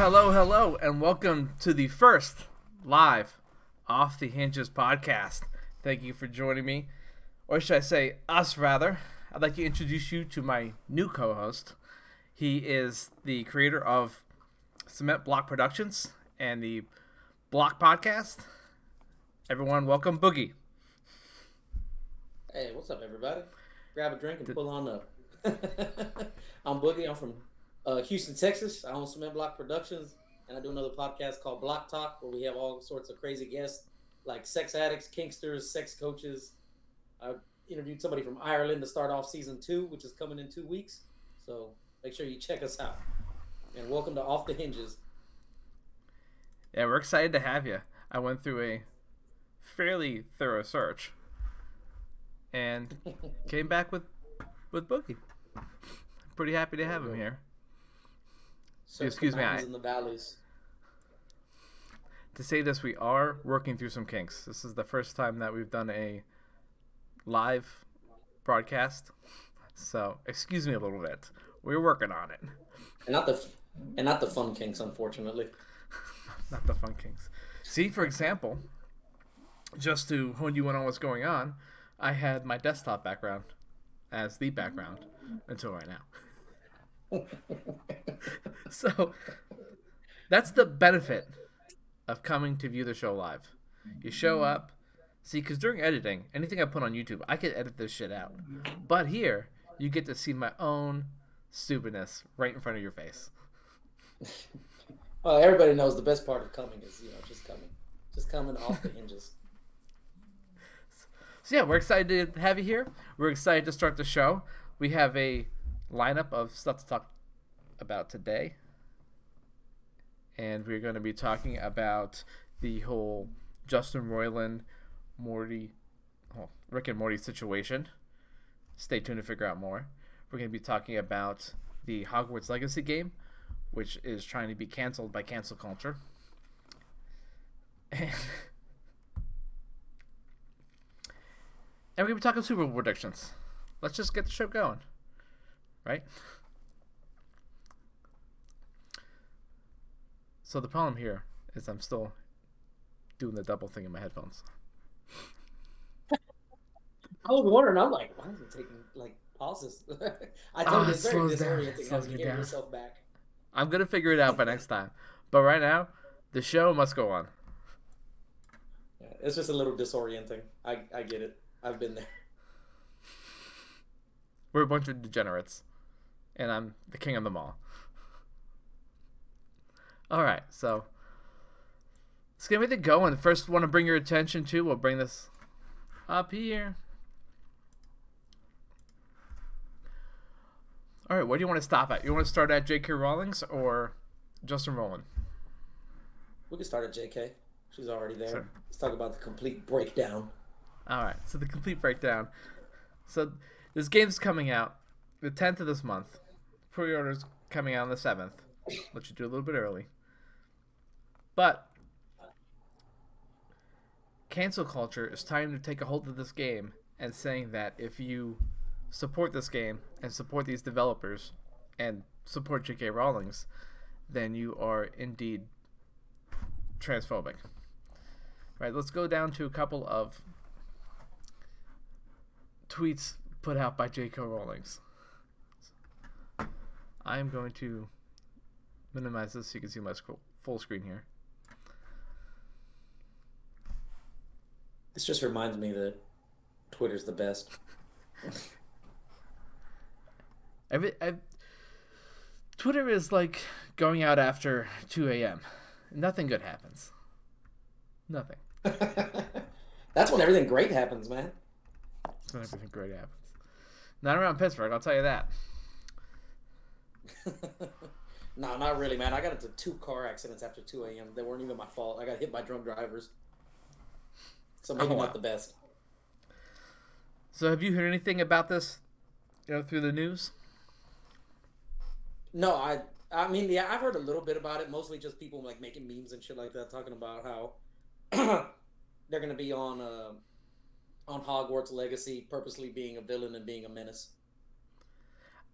hello, hello, and welcome to the first live Off the Hinges podcast. Thank you for joining me, or should I say, us rather. I'd like to introduce you to my new co host. He is the creator of Cement Block Productions and the Block Podcast. Everyone, welcome Boogie. Hey, what's up, everybody? Grab a drink and pull on up. I'm Boogie. I'm from uh, Houston, Texas. I own Cement Block Productions, and I do another podcast called Block Talk, where we have all sorts of crazy guests, like sex addicts, kinksters, sex coaches. I interviewed somebody from Ireland to start off season two, which is coming in two weeks. So make sure you check us out. And welcome to Off the Hinges. Yeah, we're excited to have you. I went through a fairly thorough search and came back with with Boogie. Pretty happy to have him here. Search Excuse me, I- and the valleys. To say this, we are working through some kinks. This is the first time that we've done a live broadcast, so excuse me a little bit. We're working on it. And not the and not the fun kinks, unfortunately. Not the fun kinks. See, for example, just to hone you in on what's going on, I had my desktop background as the background until right now. so that's the benefit of coming to view the show live. You show mm-hmm. up, see, because during editing, anything I put on YouTube, I could edit this shit out. But here, you get to see my own stupidness right in front of your face. Well, everybody knows the best part of coming is, you know, just coming. Just coming off the hinges. So yeah, we're excited to have you here. We're excited to start the show. We have a lineup of stuff to talk about today. And we're going to be talking about the whole Justin Roiland, Morty, Rick and Morty situation. Stay tuned to figure out more. We're going to be talking about the Hogwarts Legacy game, which is trying to be canceled by cancel culture. And And we're going to be talking Super Bowl predictions. Let's just get the show going. Right? So the problem here is I'm still doing the double thing in my headphones. I was wondering, I'm like, why is it taking like pauses? I told Ah, you it it's very disorienting Slows having me to hear down. yourself back. I'm going to figure it out by next time. But right now, the show must go on. Yeah, it's just a little disorienting. I, I get it. I've been there. We're a bunch of degenerates. And I'm the king of them all. Alright, so let's get everything going. First, want to bring your attention to, we'll bring this up here. Alright, where do you want to stop at? You want to start at J.K. Rowling's or Justin Roiland? We can start at JK. She's already there. Sure. Let's talk about the complete breakdown. All right, so the complete breakdown. So this game's coming out the 10th of this month. Pre-orders coming out on the 7th. Let you do a little bit early. But cancel culture is trying to take a hold of this game and saying that if you support this game and support these developers and support J.K. Rowling's, then you are indeed transphobic. Right, let's go down to a couple of tweets put out by J.K. Rowling's. I am going to minimize this so you can see my full screen here. This just reminds me that Twitter's the best. Every, I, Twitter is like going out after 2 a.m. Nothing good happens. Nothing. That's when everything great happens, man. That's when everything great happens. Not around Pittsburgh, I'll tell you that. no, not really, man. I got into two car accidents after 2 a.m. They weren't even my fault. I got hit by drunk drivers. So maybe Oh, wow. not the best. So, have you heard anything about this? You know, through the news. No, I I mean, yeah, I've heard a little bit about it. Mostly just people like making memes and shit like that, talking about how they're gonna be on uh, on Hogwarts Legacy, purposely being a villain and being a menace.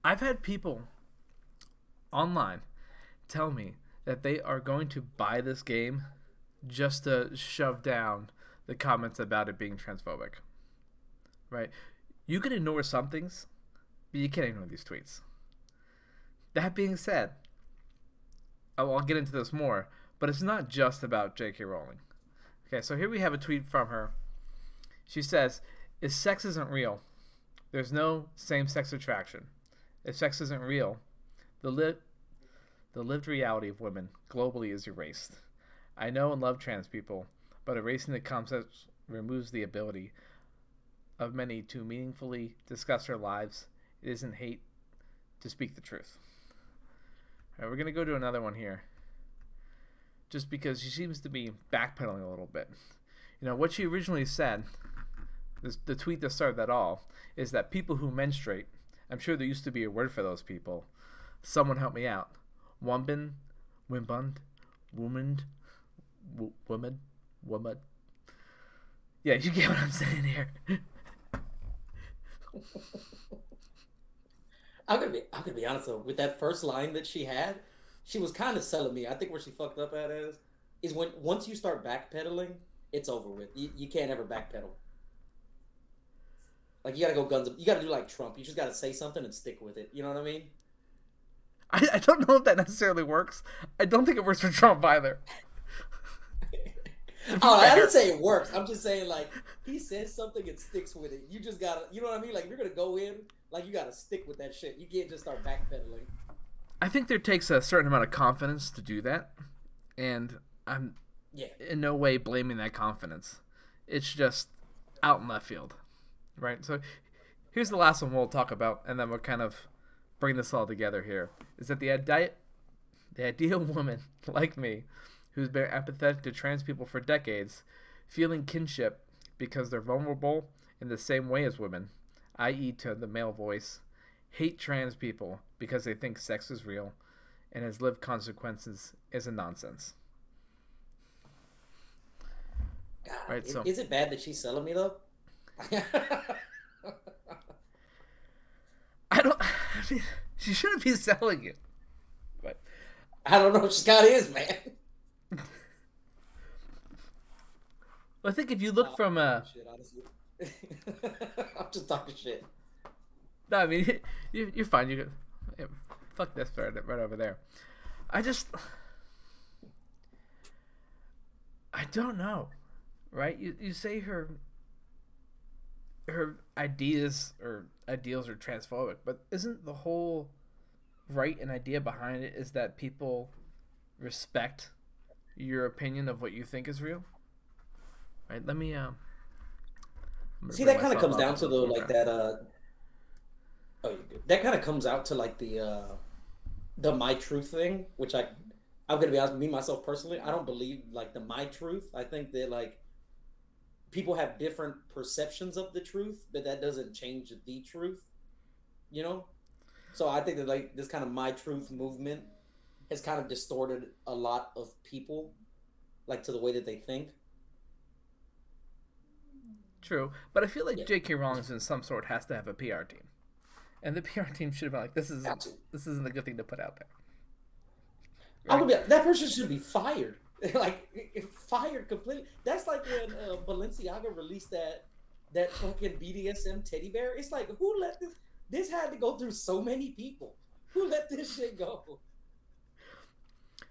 I've had people online tell me that they are going to buy this game just to shove down the comments about it being transphobic. Right? You can ignore some things, but you can't ignore these tweets. That being said, I'll get into this more, but it's not just about J.K. Rowling. Okay, so here we have a tweet from her. She says, If sex isn't real, there's no same sex attraction. If sex isn't real, the, li- the lived reality of women globally is erased. I know and love trans people, but erasing the concepts removes the ability of many to meaningfully discuss their lives. It isn't hate to speak the truth. All right, we're going to go to another one here. Just because she seems to be backpedaling a little bit. You know, what she originally said, this, the tweet that started that all, is that people who menstruate, I'm sure there used to be a word for those people. Someone help me out. Wombin, Wimbund, Woman, Woman, Woman. Yeah, you get what I'm saying here. I'm gonna be I'm gonna be honest though, with that first line that she had, she was kind of selling me. I think where she fucked up at is is when once you start backpedaling, it's over with. You, you can't ever backpedal. Like you gotta go guns. Up you gotta do like Trump. You just gotta say something and stick with it. You know what I mean? I, I don't know if that necessarily works. I don't think it works for Trump either. oh, I didn't say it works. I'm just saying like he says something and sticks with it. You just gotta, you know what I mean? Like you're gonna go in, like you gotta stick with that shit. You can't just start backpedaling. I think there takes a certain amount of confidence to do that, and I'm yeah in no way blaming that confidence. It's just out in left field, right? So here's the last one we'll talk about, and then we'll kind of bring this all together here. Is that the idea, the ideal woman like me, who's been empathetic to trans people for decades, feeling kinship because they're vulnerable in the same way as women, i.e., to the male voice, hate trans people because they think sex is real and has lived consequences is a nonsense. God, right, is, so, is it bad that she's selling me though? I don't. I mean, she shouldn't be selling it. But I don't know if Scott is, man. well, I think if you look oh, from uh, shit, I'm just talking shit. No, I mean you, you're fine. You yeah, fuck this right, right over there. I just I don't know, right? You you say her her ideas or ideals are transphobic, but isn't the whole right and idea behind it is that people respect your opinion of what you think is real? Right. Let me. Um, See, that kind of comes down to though, like that. Uh, oh, that kind of comes out to like the uh, the my truth thing, which I, I'm gonna be honest, me myself personally, I don't believe like the my truth. I think that like people have different perceptions of the truth, but that doesn't change the truth. You know, so I think that like this kind of my truth movement has kind of distorted a lot of people, like to the way that they think. True, but I feel like yeah. J.K. Rowling in some sort has to have a PR team, and the PR team should have been like, "This is this isn't a good thing to put out there." Right? I'm gonna be that person should be fired, like fired completely. That's like when uh, Balenciaga released that that fucking BDSM teddy bear. It's like who let this? This had to go through so many people. Who let this shit go?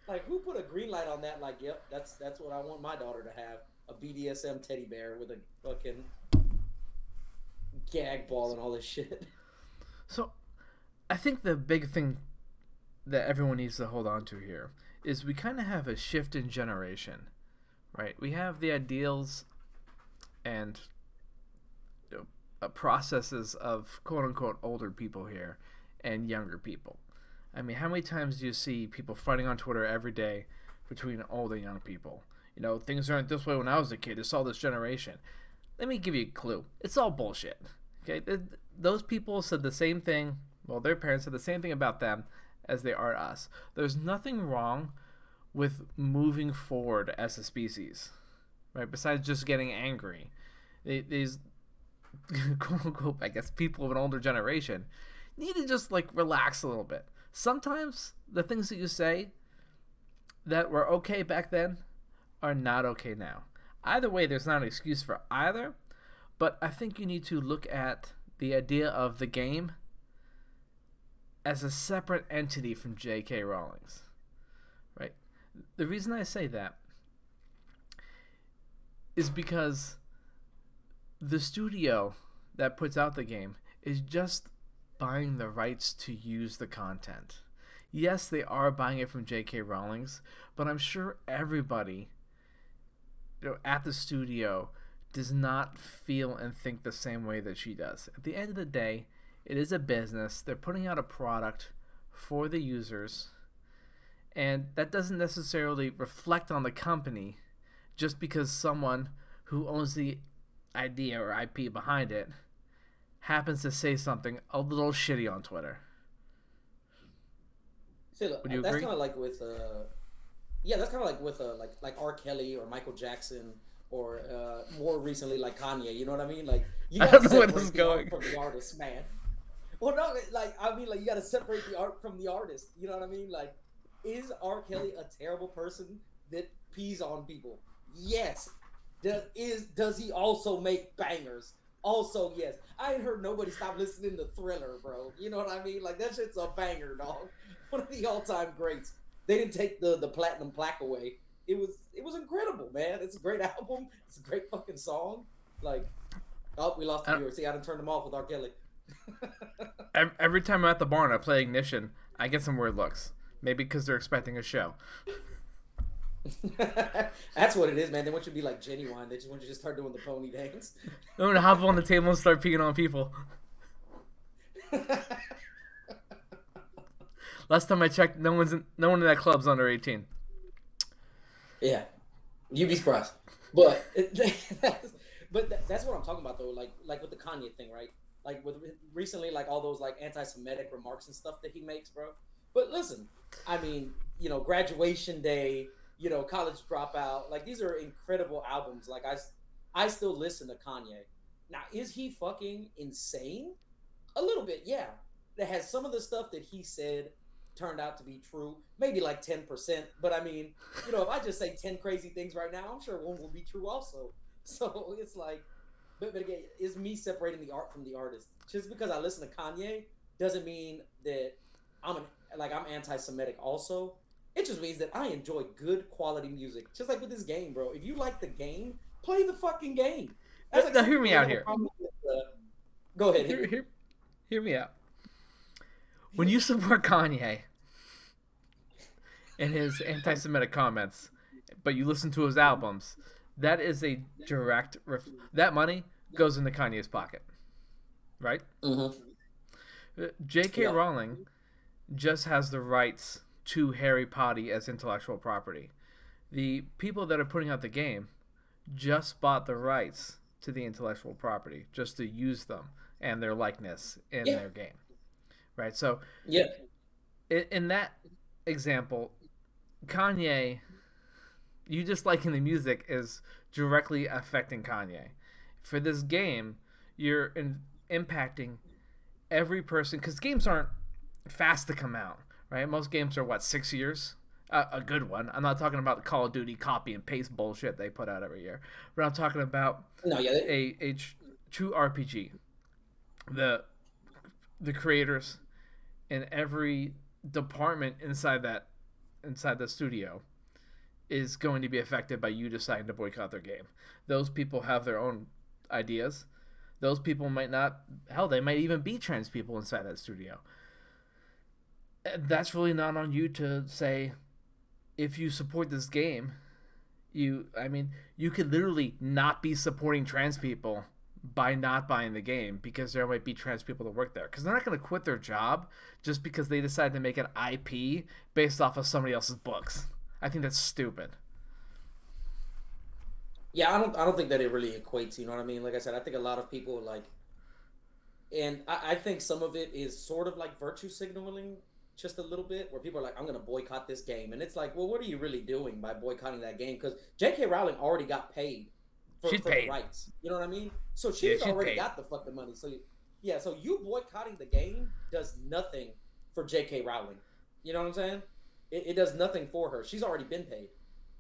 Like who put a green light on that? Like, yep, that's that's what I want my daughter to have a BDSM teddy bear with a fucking gag ball and all this shit. So, I think the big thing that everyone needs to hold on to here is we kind of have a shift in generation, right? We have the ideals and you know, processes of quote unquote older people here and younger people. I mean, how many times do you see people fighting on Twitter every day between old and young people? you know, things aren't this way when I was a kid. It's all this generation. Let me give you a clue. It's all bullshit. Okay, those people said the same thing. Well, their parents said the same thing about them as they are us. There's nothing wrong with moving forward as a species, right? Besides just getting angry, these quote unquote, I guess, people of an older generation need to just like relax a little bit. Sometimes the things that you say that were okay back then are not okay now. Either way, there's not an excuse for either, but I think you need to look at the idea of the game as a separate entity from J.K. Rowling's. Right? The reason I say that is because the studio that puts out the game is just buying the rights to use the content. Yes, they are buying it from J.K. Rowling's, but I'm sure everybody you know, at the studio does not feel and think the same way that she does. At the end of the day, it is a business. They're putting out a product for the users, and that doesn't necessarily reflect on the company just because someone who owns the idea or IP behind it happens to say something a little shitty on Twitter. Look, that's kind of like with, uh, yeah, that's kind of like with uh, like like R. Kelly or Michael Jackson or uh, more recently like Kanye. You know what I mean? Like you got to separate the going. art from the artist, man. Well, no, like I mean, like you got to separate the art from the artist. You know what I mean? Like, is R. Kelly a terrible person that pees on people? Yes. Does is does he also make bangers? Also, yes. I ain't heard nobody stop listening to Thriller, bro. You know what I mean? Like that shit's a banger, dog. One of the all-time greats. They didn't take the the platinum plaque away. It was it was incredible, man. It's a great album. It's a great fucking song. Like, oh, we lost the viewer. See, I didn't turn them off with R. Kelly. Every time I'm at the barn, I play Ignition. I get some weird looks. Maybe because they're expecting a show. That's what it is, man. They want you to be like genuine. They just want you to start doing the pony dance. I'm gonna hop on the table and start peeing on people. Last time I checked, no one's in, no one in that club's under 18. Yeah, you'd be surprised. But but that's what I'm talking about though. Like like with the Kanye thing, right? Like with recently, like all those like anti-Semitic remarks and stuff that he makes, bro. But listen, I mean, you know, graduation day, you know, college dropout, like these are incredible albums. Like I, I still listen to Kanye. Now, is he fucking insane? A little bit, yeah. That has some of the stuff that he said turned out to be true, maybe like 10%. But I mean, you know, if I just say 10 crazy things right now, I'm sure one will be true also. So it's like, but, but again, it's me separating the art from the artist. Just because I listen to Kanye doesn't mean that I'm an, like I'm anti-Semitic also. It just means that I enjoy good quality music. Just like with this game, bro. If you like the game, play the fucking game. That's like hear me out here. Uh, go ahead. Hear, hear, hear me out when you support Kanye and his anti-Semitic comments, but you listen to his albums, that is a direct ref- that money goes into Kanye's pocket, right? Mm-hmm. Uh, J.K. Yeah. Rowling just has the rights to Harry Potter as intellectual property. The people that are putting out the game just bought the rights to the intellectual property just to use them and their likeness in yeah. their game right? So yeah, in, in that example, Kanye, you just liking the music is directly affecting Kanye. For this game, you're in, impacting every person because games aren't fast to come out, right? Most games are what six years. Uh, a good one. I'm not talking about the Call of Duty copy and paste bullshit they put out every year, but I'm talking about no, yeah, they... a a tr- true RPG. The the creators in every department inside that inside the studio is going to be affected by you deciding to boycott their game. Those people have their own ideas. Those people might not hell, they might even be trans people inside that studio. That's really not on you to say if you support this game, you I mean, you could literally not be supporting trans people by not buying the game because there might be trans people that work there because they're not going to quit their job just because they decide to make an IP based off of somebody else's books. I think that's stupid. Yeah, I don't. I don't think that it really equates. You know what I mean? Like I said, I think a lot of people like, and I, I think some of it is sort of like virtue signaling, just a little bit, where people are like, "I'm going to boycott this game," and it's like, well, what are you really doing by boycotting that game? Because J.K. Rowling already got paid for, she's for paid. the rights. You know what I mean? So she's, yeah, she's already paid. got the fucking money. So yeah, so you boycotting the game does nothing for J.K. Rowling. You know what I'm saying? It, it does nothing for her. She's already been paid,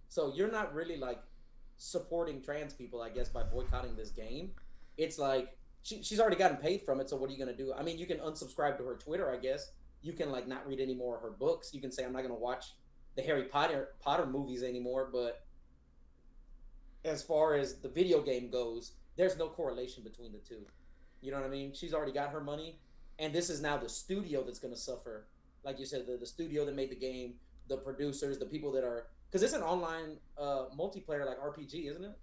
so you're not really like supporting trans people, I guess, by boycotting this game. It's like she, she's already gotten paid from it. So what are you gonna do? I mean, you can unsubscribe to her Twitter, I guess. You can like not read any more of her books. You can say I'm not gonna watch the Harry Potter Potter movies anymore. But as far as the video game goes, there's no correlation between the two. You know what I mean? She's already got her money, and this is now the studio that's gonna suffer. Like you said, the, the studio that made the game, the producers, the people that are because it's an online uh, multiplayer like RPG, isn't it?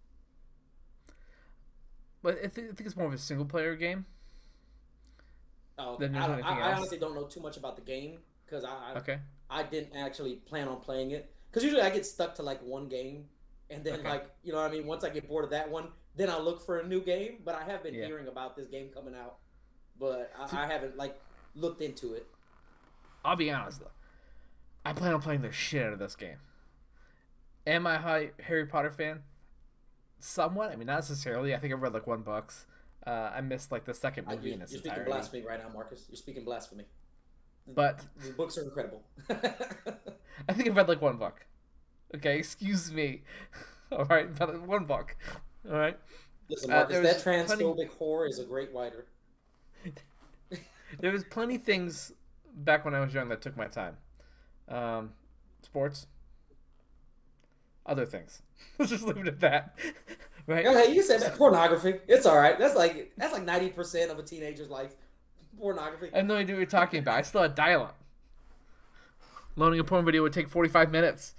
But I think, I think it's more of a single player game. Oh, okay. I, I, I, honestly don't know too much about the game because I, okay. I didn't actually plan on playing it because usually I get stuck to like one game and then okay. like you know what I mean once I get bored of that one then I'll look for a new game but I have been yeah. hearing about this game coming out but I, I haven't like looked into it. I'll be honest though, I plan on playing the shit out of this game. Am I a Harry Potter fan? somewhat. I mean, not necessarily. I think I've read like one books. Uh, I missed like the second movie you, in its You're entirety. speaking blasphemy right now, Markus. You're speaking blasphemy. But the books are incredible. I think I've read like one book. Okay, excuse me. All right, but one book. All right. Listen, uh, Markus, uh, that transphobic plenty... whore is a great writer. there was plenty things back when I was young that took my time. Um, sports, other things. Let's just leave it at that. right? Hey, you said that pornography. It's all right. That's like that's like ninety percent of a teenager's life. Pornography. I have no idea what you're talking about. I still had dial-up. Loading a porn video would take forty-five minutes.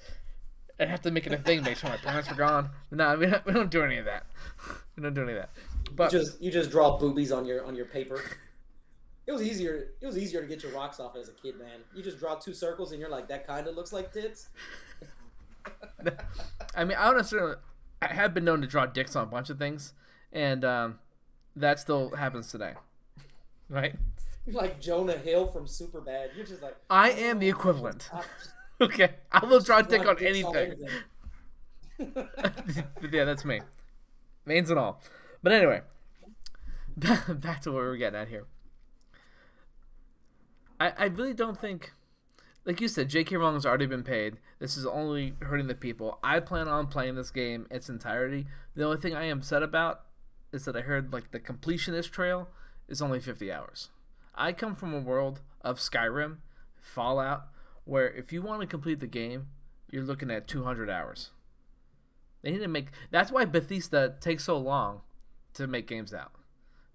I'd have to make it a thing, make sure my parents were gone. No, we don't, we don't do any of that. We don't do any of that. But you just you just draw boobies on your on your paper. It was easier. It was easier to get your rocks off as a kid, man. You just draw two circles, and you're like, that kind of looks like tits. I mean, I honestly, I have been known to draw dicks on a bunch of things, and um, that still happens today, right? You're like Jonah Hill from Superbad. You're just like I am the equivalent. okay, I will draw a dick on anything. yeah, that's me, veins and all. But anyway, back to where we're getting at here. I, I really don't think like you said, J.K. Rowling has already been paid. This is only hurting the people. I plan on playing this game its entirety. The only thing I am upset about is that I heard like the completionist trail is only 50 hours. I come from a world of Skyrim, Fallout, where if you want to complete the game, you're looking at 200 hours. They need to make. That's why Bethesda takes so long to make games out.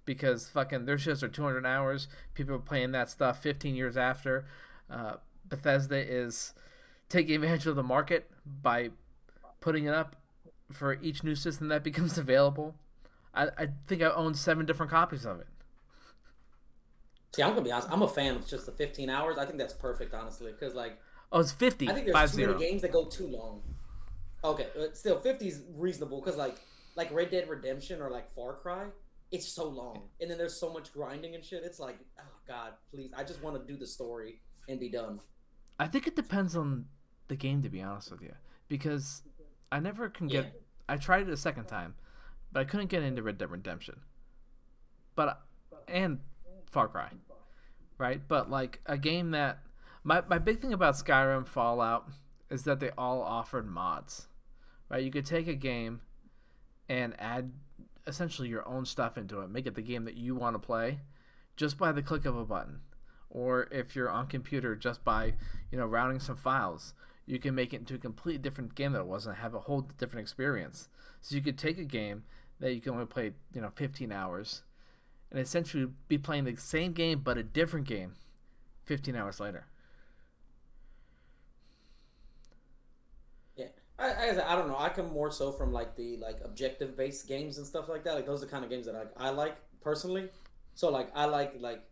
Because fucking their shows are 200 hours. People are playing that stuff 15 years after. Uh, Bethesda is taking advantage of the market by putting it up for each new system that becomes available. I, I think I own seven different copies of it. See, I'm gonna be honest. I'm a fan of just the 15 hours. I think that's perfect, honestly, because like oh, it's 50. I think there's too zero. many games that go too long. Okay, but still 50 is reasonable because like like Red Dead Redemption or like Far Cry, it's so long, and then there's so much grinding and shit. It's like, oh god, please, I just want to do the story and be done. I think it depends on the game, to be honest with you, because I never can get. Yeah. I tried it a second time, but I couldn't get into Red Dead Redemption. But and Far Cry, right? But like a game that my my big thing about Skyrim, Fallout, is that they all offered mods, right? You could take a game and add essentially your own stuff into it, make it the game that you want to play, just by the click of a button. Or if you're on computer just by you know routing some files you can make it into a completely different game that it was and have a whole different experience. So you could take a game that you can only play you know 15 hours and essentially be playing the same game but a different game 15 hours later yeah I, I, I don't know i come more so from like the like objective based games and stuff like that like those are the kind of games that I, I like personally so like i like like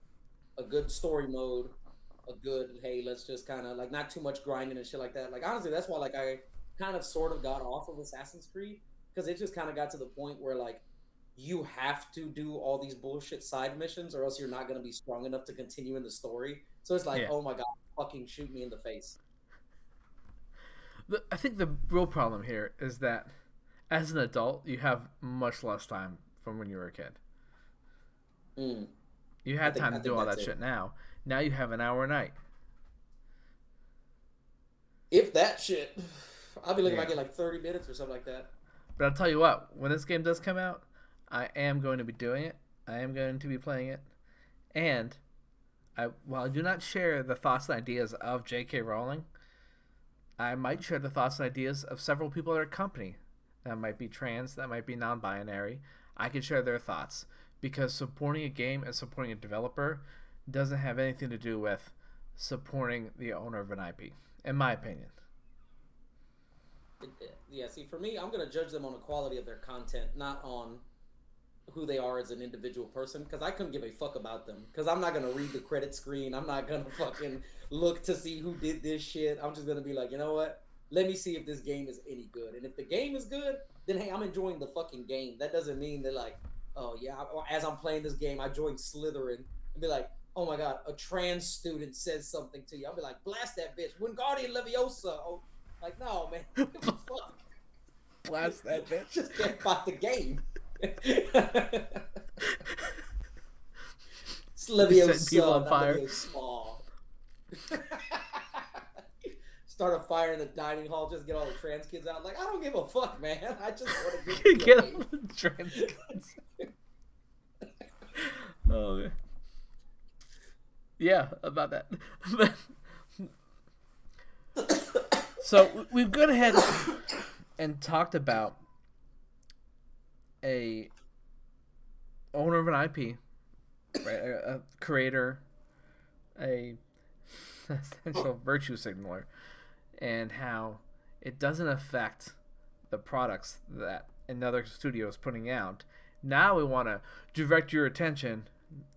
a good story mode, a good hey, let's just kind of like not too much grinding and shit like that. Like honestly, that's why like I kind of sort of got off of Assassin's Creed because it just kind of got to the point where like you have to do all these bullshit side missions or else you're not going to be strong enough to continue in the story. So it's like, yeah. oh my god, fucking shoot me in the face. The, I think the real problem here is that as an adult, you have much less time from when you were a kid. Mm. You had think, time to do all that it. shit now. Now you have an hour a night. If that shit, I'll be looking yeah. like in like thirty minutes or something like that. But I'll tell you what, when this game does come out, I am going to be doing it. I am going to be playing it, and I while I do not share the thoughts and ideas of J.K. Rowling, I might share the thoughts and ideas of several people at our company that might be trans, that might be non-binary. I can share their thoughts because supporting a game and supporting a developer doesn't have anything to do with supporting the owner of an IP, in my opinion. Yeah, see, for me, I'm going to judge them on the quality of their content, not on who they are as an individual person because I couldn't give a fuck about them because I'm not gonna read the credit screen. I'm not gonna fucking look to see who did this shit. I'm just gonna be like, you know what? Let me see if this game is any good. And if the game is good, then hey, I'm enjoying the fucking game. That doesn't mean that like, oh yeah, as I'm playing this game, I join Slytherin and be like, oh my god, a trans student says something to you. I'll be like, blast that bitch. Wingardium Leviosa. Oh, like no man, fuck. Blast that bitch. Just get about the game. Slivio people on fire. Small. Start a fire in the dining hall. Just get all the trans kids out. Like I don't give a fuck, man. I just want to get, get all the trans kids. oh. Yeah, about that. so we've gone ahead and talked about a owner of an IP, right? A, a creator, a essential virtue signaler, and how it doesn't affect the products that another studio is putting out. Now we want to direct your attention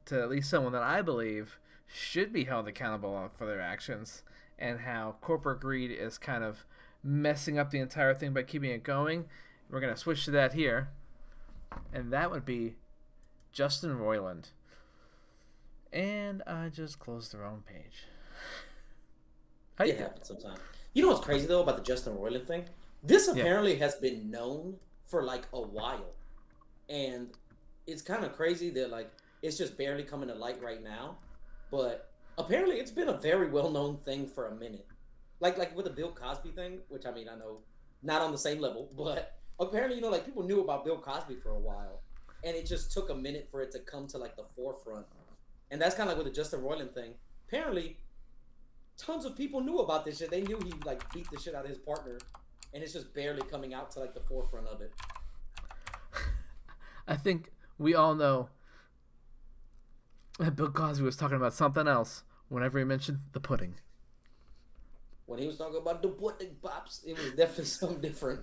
to at least someone that I believe should be held accountable for their actions, and how corporate greed is kind of messing up the entire thing by keeping it going. We're gonna switch to that here and that would be Justin Roiland. And I just closed the wrong page. How it happens sometimes. You know what's crazy though about the Justin Roiland thing? This apparently yeah. has been known for like a while, and it's kind of crazy that like it's just barely coming to light right now. But apparently, it's been a very well known thing for a minute. Like like with the Bill Cosby thing, which I mean I know not on the same level, but apparently, you know, like people knew about Bill Cosby for a while, and it just took a minute for it to come to like the forefront. And that's kind of like with the Justin Roiland thing. Apparently, tons of people knew about this shit. They knew he like beat the shit out of his partner, and it's just barely coming out to like the forefront of it. I think we all know that Bill Cosby was talking about something else whenever he mentioned the pudding. When he was talking about the pudding pops, it was definitely something different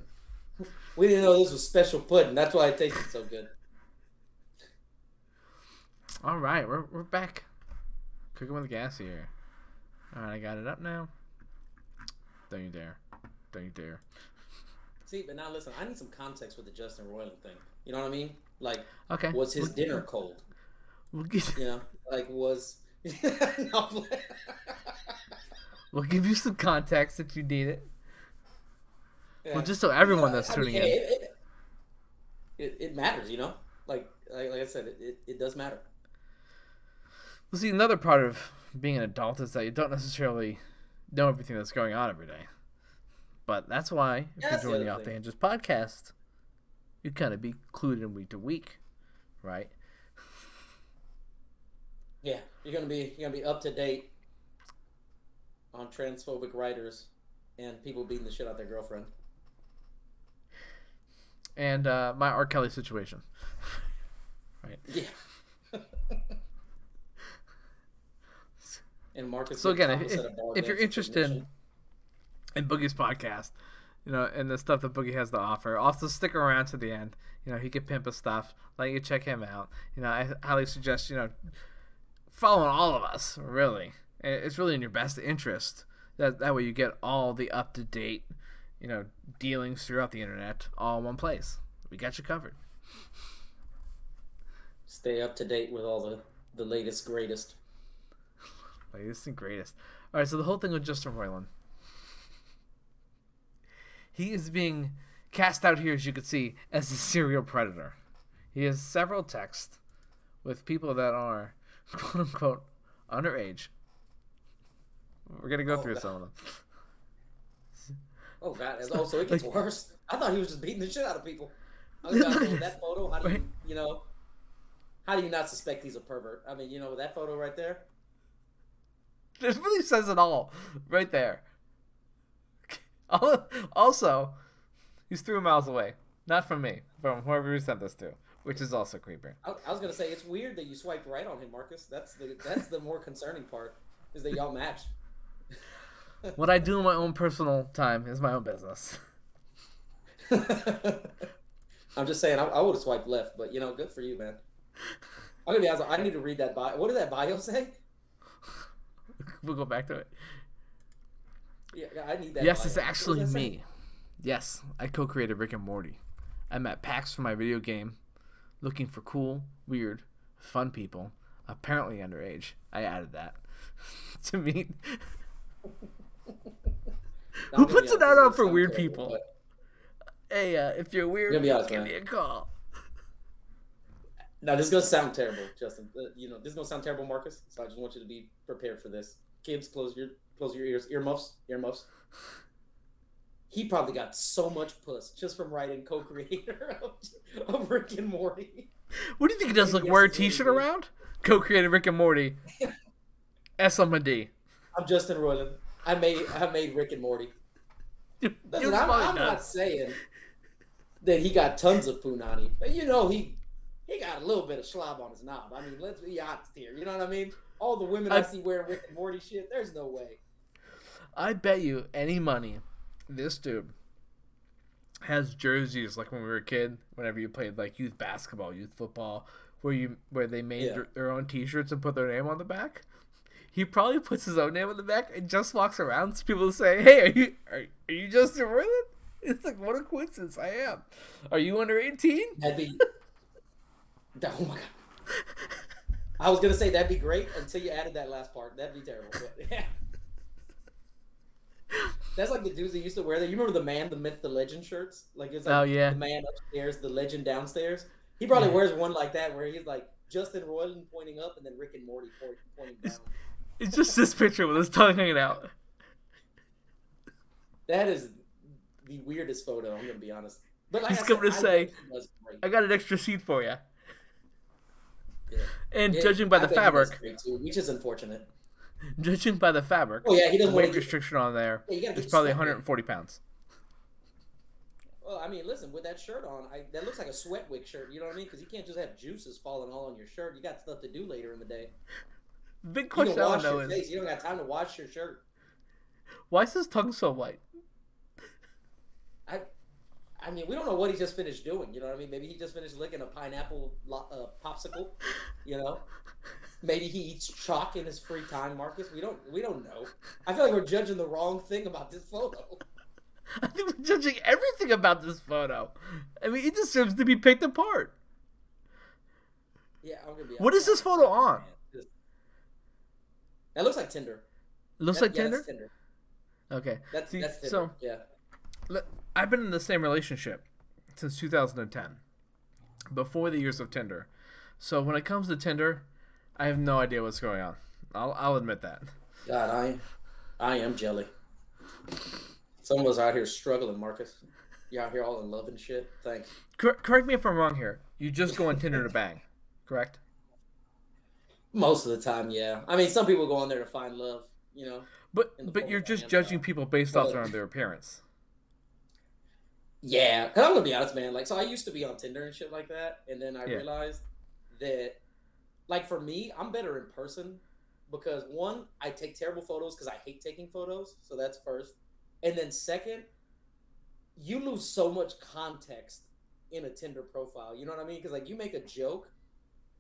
we didn't know this was special pudding. That's why it tasted so good. All right, we're we're back. Cooking with gas here. All right, I got it up now. Don't you dare! Don't you dare! See, but now listen. I need some context with the Justin Roiland thing. You know what I mean? Like, okay, was his we'll, dinner cold? We'll get, you know, like was. we'll give you some context if you need it. Yeah. Well, just so everyone that's tuning I mean, in, it, it, it, matters, you know. Like like, like I said, it, it, it does matter. Well, see, another part of being an adult is that you don't necessarily know everything that's going on every day. But that's why if yeah, you join the, the Off the Hinges podcast, you kind of be clued in week to week, right? Yeah, you're gonna be you're gonna be up to date on transphobic writers and people beating the shit out their girlfriend and uh, my R. Kelly situation. right. Yeah. and Markus. So again, if, if, if you're interested in Boogie's podcast, you know, and the stuff that Boogie has to offer, also stick around to the end. You know, he can pimp his stuff. Let you check him out. You know, I highly suggest you know following all of us. Really, it's really in your best interest. That that way you get all the up to date you know, dealings throughout the internet all in one place. We got you covered. Stay up to date with all the, the latest, greatest. latest and greatest. All right, so the whole thing with Justin Roiland. He is being cast out here, as you can see, as a serial predator. He has several texts with people that are, quote unquote, underage. We're going to go oh, through God. some of them. Oh god! Oh, so it gets like, worse. I thought he was just beating the shit out of people. I was like, oh, that photo. How do you, you know? How do you not suspect he's a pervert? I mean, you know, that photo right there. This really says it all, right there. Also, he's three miles away, not from me, from whoever you sent this to, which is also creepy. I, I was gonna say it's weird that you swiped right on him, Markus. That's the that's the more concerning part, is that y'all match. What I do in my own personal time is my own business. I'm just saying, I, I would have swiped left, but you know, good for you, man. I'm gonna be honest. I need to read that bio. What did that bio say? we'll go back to it. Yeah, I need that. Yes, bio. it's actually me. Yes, I co-created Rick and Morty. I'm at PAX for my video game, looking for cool, weird, fun people, apparently underage. I added that to meet. Who puts it out for weird people? But... Hey, uh, if you're weird, honest, give man. me a call. Now this is gonna sound terrible, Justin. Uh, you know this is gonna sound terrible, Markus. So I just want you to be prepared for this. Kids, close your close your ears, earmuffs, earmuffs. He probably got so much puss just from writing co-creator of, of Rick and Morty. What do you think he does? Like wear a T-shirt around? Co-creator Rick and Morty. S M D. I'm Justin Roiland. I made I made Rick and Morty. Listen, I'm, I'm not saying that he got tons of punani, but you know he he got a little bit of slob on his knob. I mean, let's be honest here. You know what I mean? All the women I, I see wearing Rick and Morty shit, there's no way. I bet you any money, this dude has jerseys like when we were a kid. Whenever you played like youth basketball, youth football, where you where they made yeah. their own T-shirts and put their name on the back. He probably puts his own name on the back and just walks around. So people say, "Hey, are you are, are you Justin Roiland?" It's like what a coincidence. I am. Are you under eighteen? That'd be Oh my god. I was gonna say that'd be great until you added that last part. That'd be terrible. But yeah. That's like the dudes that used to wear that. You remember the man, the myth, the legend shirts? Like it's like oh, yeah. the man upstairs, the legend downstairs. He probably yeah. wears one like that where he's like Justin Roiland pointing up and then Rick and Morty pointing down. It's just this picture with his tongue hanging out. That is the weirdest photo. I'm gonna be honest. But like he's I coming to say, I got an extra seat for you. Yeah. And it, judging by I the fabric, too, which is unfortunate. Judging by the fabric, oh yeah, he doesn't weight restriction on there. Yeah, it's probably 140 in. pounds. Well, I mean, listen, with that shirt on, I, that looks like a sweat wick shirt. You know what I mean? Because you can't just have juices falling all on your shirt. You got stuff to do later in the day. Big question I know is, face. you don't got time to wash your shirt. Why is his tongue so white? I I mean, we don't know what he just finished doing. You know what I mean? Maybe he just finished licking a pineapple uh, popsicle. You know, maybe he eats chalk in his free time. Markus, we don't we don't know. I feel like we're judging the wrong thing about this photo. I think we're judging everything about this photo. I mean, it deserves to be picked apart. Yeah, I'm gonna be. What is this photo on? That looks like Tinder. Looks that, like yeah, Tinder. Tinder. Okay. That's, See, that's Tinder. So, yeah. I've been in the same relationship since 2010, before the years of Tinder. So when it comes to Tinder, I have no idea what's going on. I'll I'll admit that. God, I I am jelly. Some of us out here struggling, Markus. You out here all in love and shit. Thanks. Cor- correct me if I'm wrong here. You just go on Tinder to bang, correct? Most of the time, yeah. I mean, some people go on there to find love, you know. But but you're just judging people based but, off their appearance. Yeah, cause I'm gonna be honest, man. Like, so I used to be on Tinder and shit like that, and then I yeah. realized that, like, for me, I'm better in person because one, I take terrible photos because I hate taking photos, so that's first, and then second, you lose so much context in a Tinder profile. You know what I mean? Because like, you make a joke,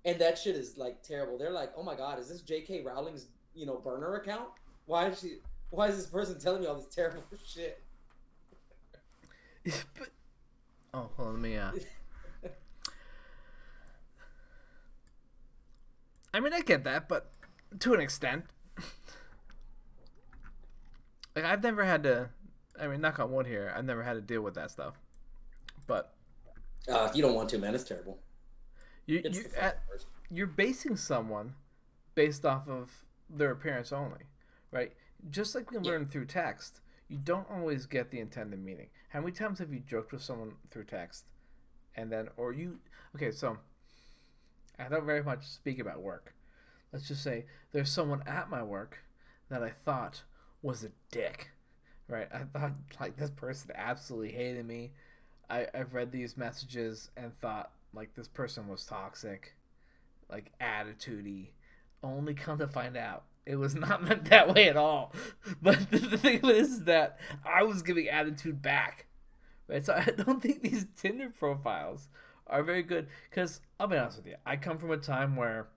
and that shit is like terrible. They're like, oh my god, is this J.K. Rowling's you know burner account? Why is she? Why is this person telling me all this terrible shit? but oh, hold on, let me. Uh... I mean, I get that, but to an extent, like I've never had to. I mean, knock on wood here. I've never had to deal with that stuff. But uh, if you don't want to, man. It's terrible. You you uh, at, you're basing someone based off of their appearance only, right? Just like we yeah. learned through text, you don't always get the intended meaning. How many times have you joked with someone through text, and then or you? Okay, so I don't very much speak about work. Let's just say there's someone at my work that I thought was a dick, right? I thought like this person absolutely hated me. I I've read these messages and thought like this person was toxic, like attitudey. Only come to find out it was not meant that way at all. But the thing is that I was giving attitude back. Right? So I don't think these Tinder profiles are very good. Because I'll be honest with you, I come from a time where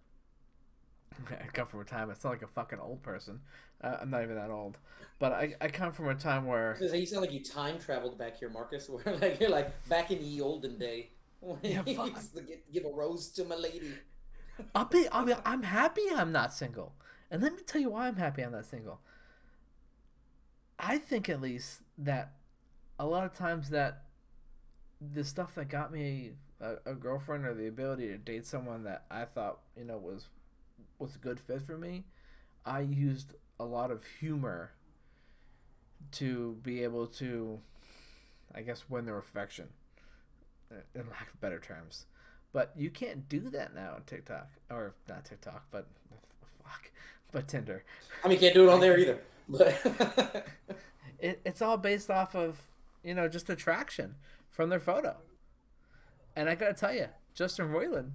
I come from a time. It's not like a fucking old person. Uh, I'm not even that old, but I, I come from a time where you sound like you time traveled back here, Markus. Where like you're like back in the olden day. Yeah, give a rose to my lady. I'll be, I'll be, I'm happy I'm not single. And let me tell you why I'm happy I'm not single. I think at least that a lot of times that the stuff that got me a, a, girlfriend or the ability to date someone that I thought you know was was a good fit for me, I used a lot of humor to be able to, I guess, win their affection, in lack of better terms. But you can't do that now on TikTok or not TikTok, but fuck, but Tinder. I mean, you can't do it on there either. But it, it's all based off of you know just attraction from their photo. And I gotta tell you, Justin Roiland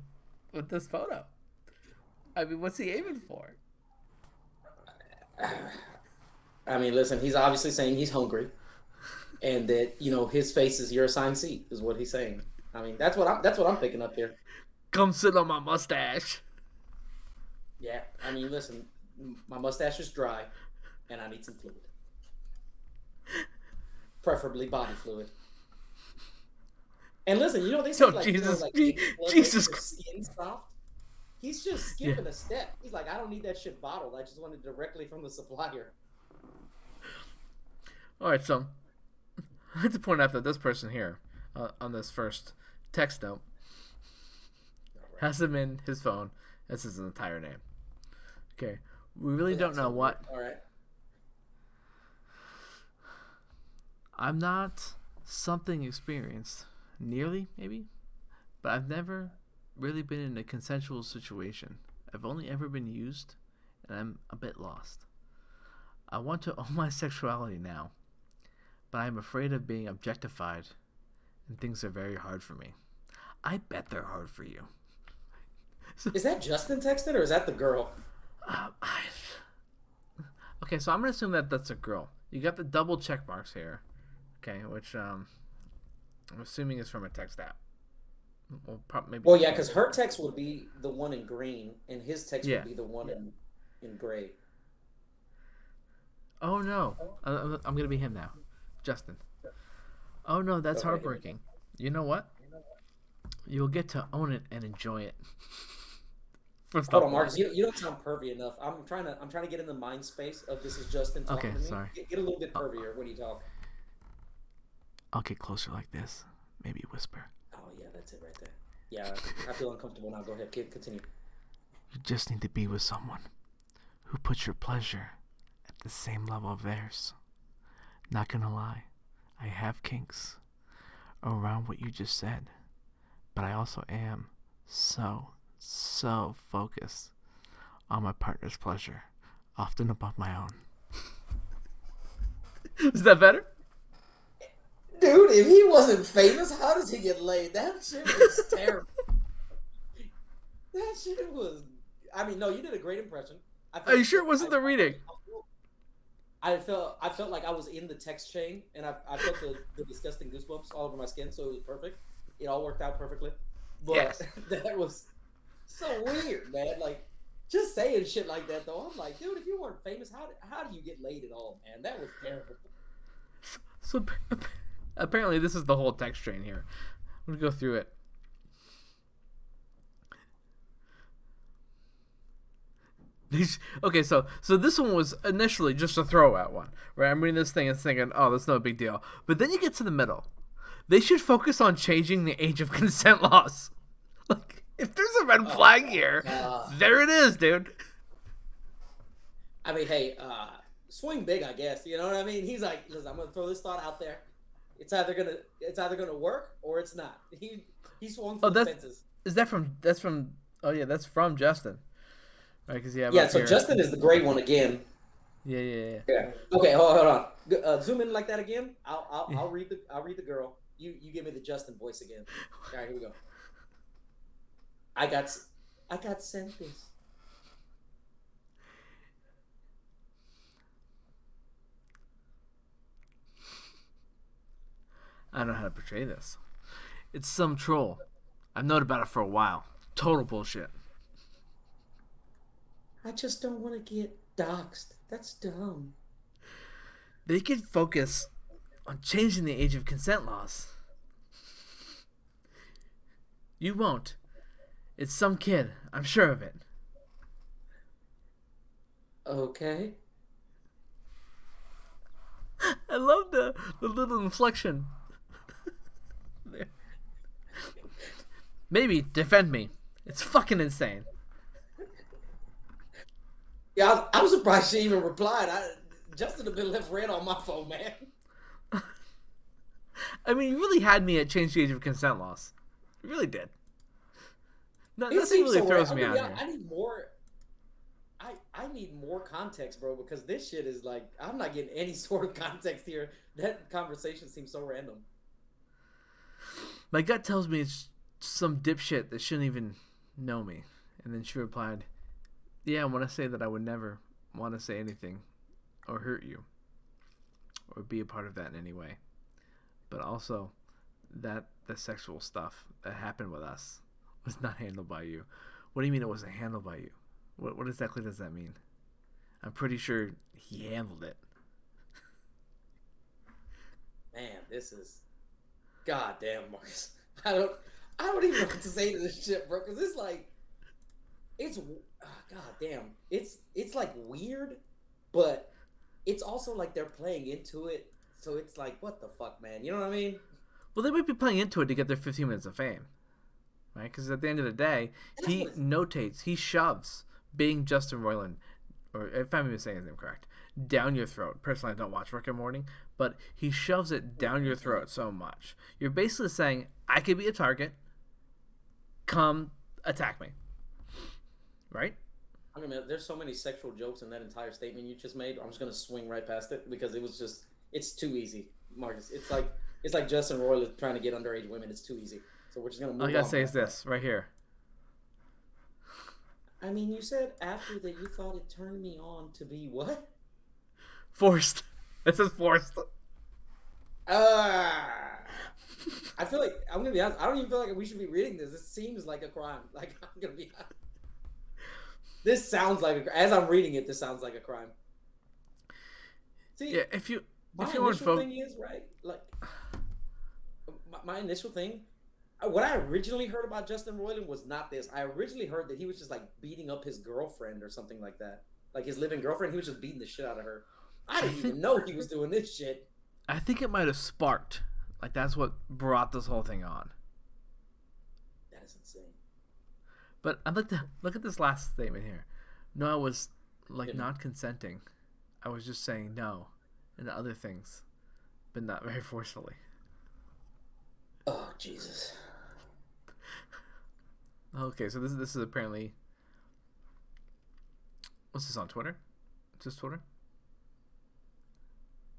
with this photo. I mean, what's he aiming for? I mean, listen, he's obviously saying he's hungry, and that you know his face is your assigned seat, is what he's saying. I mean, that's what I'm that's what I'm picking up here. Come sit on my mustache. Yeah, I mean, listen, my mustache is dry, and I need some fluid, preferably body fluid. And listen, you know they say oh, like, Jesus, you know, like Jesus, skin soft. He's just skipping yeah. a step. He's like, I don't need that shit bottled. I just want it directly from the supplier. All right, so I have to point out that this person here uh, on this first text note right. has him in his phone. This is his entire name. Okay, we really yeah, don't know what. All right. I'm not something experienced, nearly maybe, but I've never really been in a consensual situation. I've only ever been used, and I'm a bit lost. I want to own my sexuality now, but I'm afraid of being objectified, and things are very hard for me. I bet they're hard for you. so, is that Justin texted, or is that the girl? Uh, I... Okay, so I'm gonna assume that that's a girl. You got the double check marks here, okay, which um, I'm assuming is from a text app. Well, maybe. Well, yeah, because her text would be the one in green, and his text yeah. would be the one yeah. in in gray. Oh no, uh, I'm gonna be him now, Justin. Oh no, that's heartbreaking. You know what? You'll get to own it and enjoy it. First Hold on, Markus. You, you don't sound pervy enough. I'm trying to I'm trying to get in the mind space of this is Justin talking okay, to me. Sorry. Get, get a little bit uh, pervier when you talk. I'll get closer like this. Maybe whisper. Oh yeah, that's it right there. Yeah, I feel uncomfortable now. Go ahead, kid, continue. You just need to be with someone who puts your pleasure at the same level of theirs. Not gonna lie, I have kinks around what you just said, but I also am so so focused on my partner's pleasure, often above my own. Is that better? Dude, if he wasn't famous, how does he get laid? That shit was terrible. that shit was. I mean, no, you did a great impression. Are you sure it wasn't I, the reading? I felt I felt like I was in the text chain, and I, I felt the, the disgusting goosebumps all over my skin, so it was perfect. It all worked out perfectly. But yes. that was so weird, man. Like, just saying shit like that, though. I'm like, dude, if you weren't famous, how how do you get laid at all, man? That was terrible. So apparently, this is the whole text chain here. I'm gonna go through it. Okay, so so this one was initially just a throwout one, right? I'm reading this thing and thinking, oh, that's no big deal. But then you get to the middle. They should focus on changing the age of consent laws. Like, if there's a red oh, flag here, uh, there it is, dude. I mean, hey, uh, swing big, I guess. You know what I mean? He's like, listen, I'm gonna throw this thought out there. It's either gonna it's either gonna work or it's not. He he swung for Oh, the fences. Is that from? That's from. Oh yeah, that's from Justin. Right? Because yeah. Yeah, so here- Justin is the great one again. Yeah, yeah, yeah. Yeah. Okay, hold, hold on. Uh, zoom in like that again. I'll I'll, I'll read the I'll read the girl. You you give me the Justin voice again. All right, here we go. I got I got sent this. I don't know how to portray this. It's some troll. I've known about it for a while. Total bullshit. I just don't want to get doxxed. That's dumb. They could focus on changing the age of consent laws. You won't. It's some kid. I'm sure of it. Okay. I love the, the little inflection. Maybe defend me. It's fucking insane. Yeah, I was surprised she even replied. I Justin have been left red on my phone, man. I mean, you really had me at change the age of consent laws. You really did. No, It nothing really so throws me I, out mean, here. I, I need more. I I need more context, bro, because this shit is like I'm not getting any sort of context here. That conversation seems so random. My gut tells me it's some dipshit that shouldn't even know me. And then she replied, Yeah, I want to say that I would never want to say anything or hurt you or be a part of that in any way. But also, that the sexual stuff that happened with us was not handled by you. What do you mean it wasn't handled by you? What, what exactly does that mean? I'm pretty sure he handled it. Man, this is goddamn, Markus. I don't I don't even know what to say to this shit, bro, because it's like it's ah, god damn, It's it's like weird, but it's also like they're playing into it. So it's like, what the fuck, man? You know what I mean? Well, they might be playing into it to get their 15 minutes of fame, right? Because at the end of the day, That's he what notates, he shoves being Justin Roiland, or if I'm even saying his name correct, down your throat. Personally, I don't watch Rick and Morning, but he shoves it down your throat so much. You're basically saying, I could be a target. Come attack me. Right? I mean, there's so many sexual jokes in that entire statement you just made. I'm just gonna swing right past it because it was just it's too easy, Markus. It's like it's like Justin Roiland trying to get underage women. It's too easy. So we're just gonna move All I gotta on say is this right here. I mean, you said after that you thought it turned me on to be what? Forced. This is forced. Ah. I feel like I'm gonna be honest. I don't even feel like we should be reading this. This seems like a crime. Like I'm gonna be honest. This sounds like a, as I'm reading it. This sounds like a crime. See, Yeah, if you my if you initial thing is right. Like my, my initial thing, uh, what I originally heard about Justin Roiland was not this. I originally heard that he was just like beating up his girlfriend or something like that, like his living girlfriend. He was just beating the shit out of her. I didn't think- even know he was doing this shit. I think it might have sparked. Like that's what brought this whole thing on. That is insane. But I'd like to look at this last statement here. No, I was like Yeah. not consenting. I was just saying no and other things, but not very forcefully. Oh Jesus. Okay, so this is this is apparently what's this on Twitter? Is this Twitter?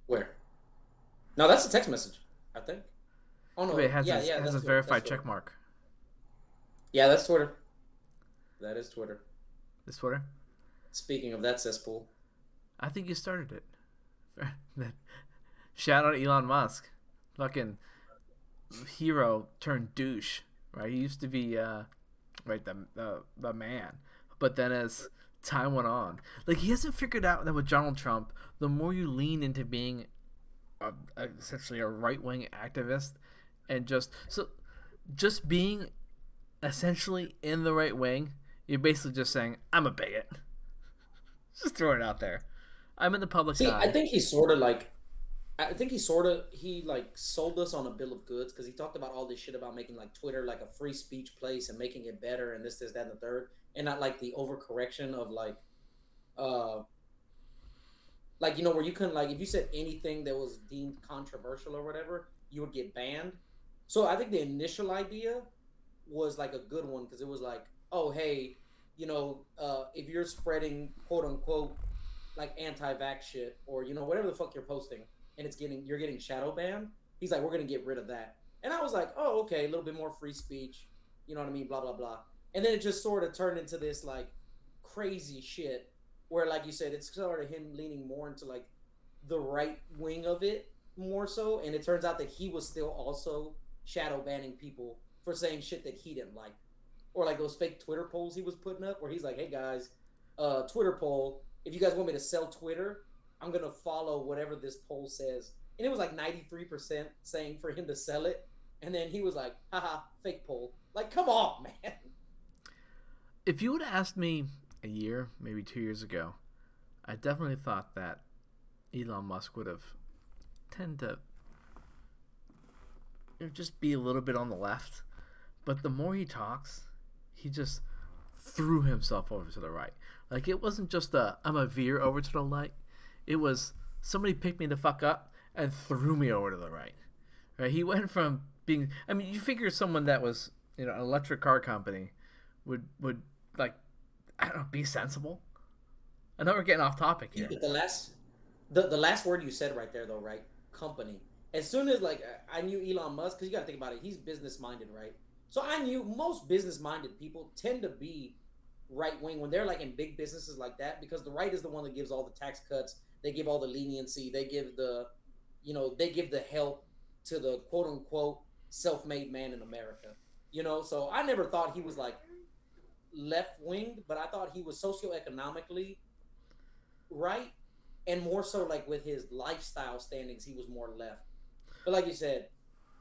Where? No, that's a text message. I think. Oh no. Wait, it has yeah, this, yeah, it has Twitter, verified check mark. Yeah, that's Twitter. That is Twitter. This Twitter? Speaking of that cesspool, I think you started it. Shout out Elon Musk, fucking hero turned douche. Right, he used to be uh, right the the the man, but then as time went on, like he hasn't figured out that with Donald Trump, the more you lean into being a, a, essentially a right wing activist, and just so just being essentially in the right wing, you're basically just saying I'm a bigot. Just throw it out there. I'm in the public see, eye. I think he sort of like, I think he sort of he like sold us on a bill of goods because he talked about all this shit about making like Twitter like a free speech place and making it better and this, this, that, and the third, and not like the overcorrection of like, uh, like you know where you couldn't like if you said anything that was deemed controversial or whatever, you would get banned. So I think the initial idea was like a good one because it was like, oh hey, you know, uh, if you're spreading quote unquote like anti-vax shit or you know whatever the fuck you're posting and it's getting you're getting shadow banned, he's like, we're gonna get rid of that. And I was like, oh okay, a little bit more free speech, you know what I mean, blah blah blah. And then it just sort of turned into this like crazy shit where like you said it's sort of him leaning more into like the right wing of it more so and it turns out that he was still also shadow banning people for saying shit that he didn't like or like those fake twitter polls he was putting up where he's like hey guys uh twitter poll if you guys want me to sell twitter i'm gonna follow whatever this poll says. And it was like 93% saying for him to sell it. And then he was like haha fake poll. Like come on man. If you would have asked me a year, maybe two years ago, I definitely thought that Elon Musk would have tend to just be a little bit on the left. But the more he talks, he just threw himself over to the right. Like it wasn't just a I'm a veer over to the right. It was somebody picked me the fuck up and threw me over to the right. Right? He went from being I mean, you figure someone that was, you know, an electric car company would would like I don't know, be sensible. I know we're getting off topic here. the last, the, the last word you said right there, though, right? Company. As soon as like I knew Elon Musk, because you got to think about it, he's business minded, right? So I knew most business minded people tend to be right wing when they're like in big businesses like that, because the right is the one that gives all the tax cuts, they give all the leniency, they give the, you know, they give the help to the quote unquote self made man in America. You know, so I never thought he was like left winged, but I thought he was socioeconomically right, and more so like with his lifestyle standings, he was more left. But like you said,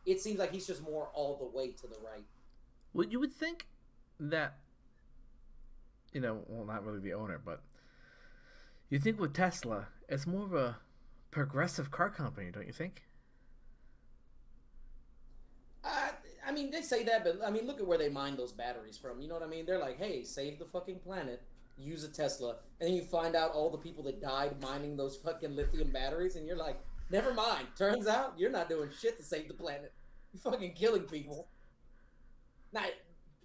it seems like he's just more all the way to the right. Well, you would think that, you know, well, not really the owner, but you think with Tesla, it's more of a progressive car company, don't you think? I mean, they say that, but I mean, look at where they mine those batteries from. You know what I mean? They're like, hey, save the fucking planet, use a Tesla. And then you find out all the people that died mining those fucking lithium batteries, and you're like, never mind. Turns out you're not doing shit to save the planet. You're fucking killing people. Not